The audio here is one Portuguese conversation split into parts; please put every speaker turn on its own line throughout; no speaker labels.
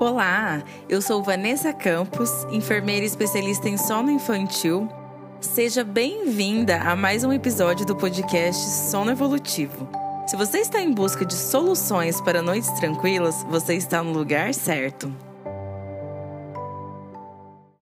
Olá, eu sou Vanessa Campos, enfermeira especialista em sono infantil. Seja bem-vinda a mais um episódio do podcast Sono Evolutivo. Se você está em busca de soluções para noites tranquilas, você está no lugar certo.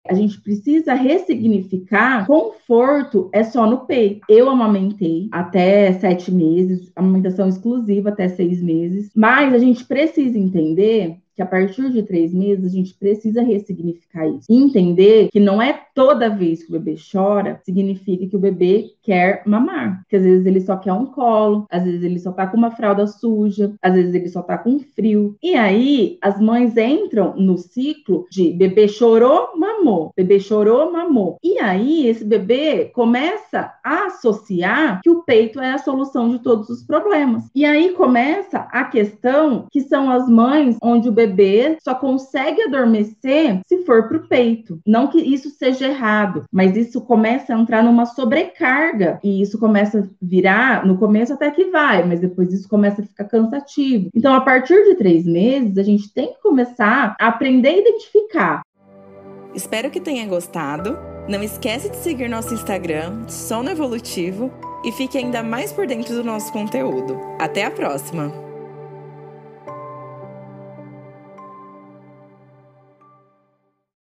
A gente precisa ressignificar conforto é só no peito. Eu amamentei até sete meses, amamentação exclusiva até seis meses, mas a gente precisa entender que a partir de três meses a gente precisa ressignificar isso. E entender que não é toda vez que o bebê chora, significa que o bebê quer mamar. Que às vezes ele só quer um colo, às vezes ele só tá com uma fralda suja, às vezes ele só tá com frio. E aí as mães entram no ciclo de bebê chorou, mamou, bebê chorou, mamou. E aí esse bebê começa a associar que o peito é a solução de todos os problemas. E aí começa a questão que são as mães onde o bebê bebê só consegue adormecer se for para o peito. Não que isso seja errado, mas isso começa a entrar numa sobrecarga e isso começa a virar, no começo até que vai, mas depois isso começa a ficar cansativo. Então, a partir de três meses, a gente tem que começar a aprender a identificar.
Espero que tenha gostado. Não esquece de seguir nosso Instagram, Sono Evolutivo, e fique ainda mais por dentro do nosso conteúdo. Até a próxima!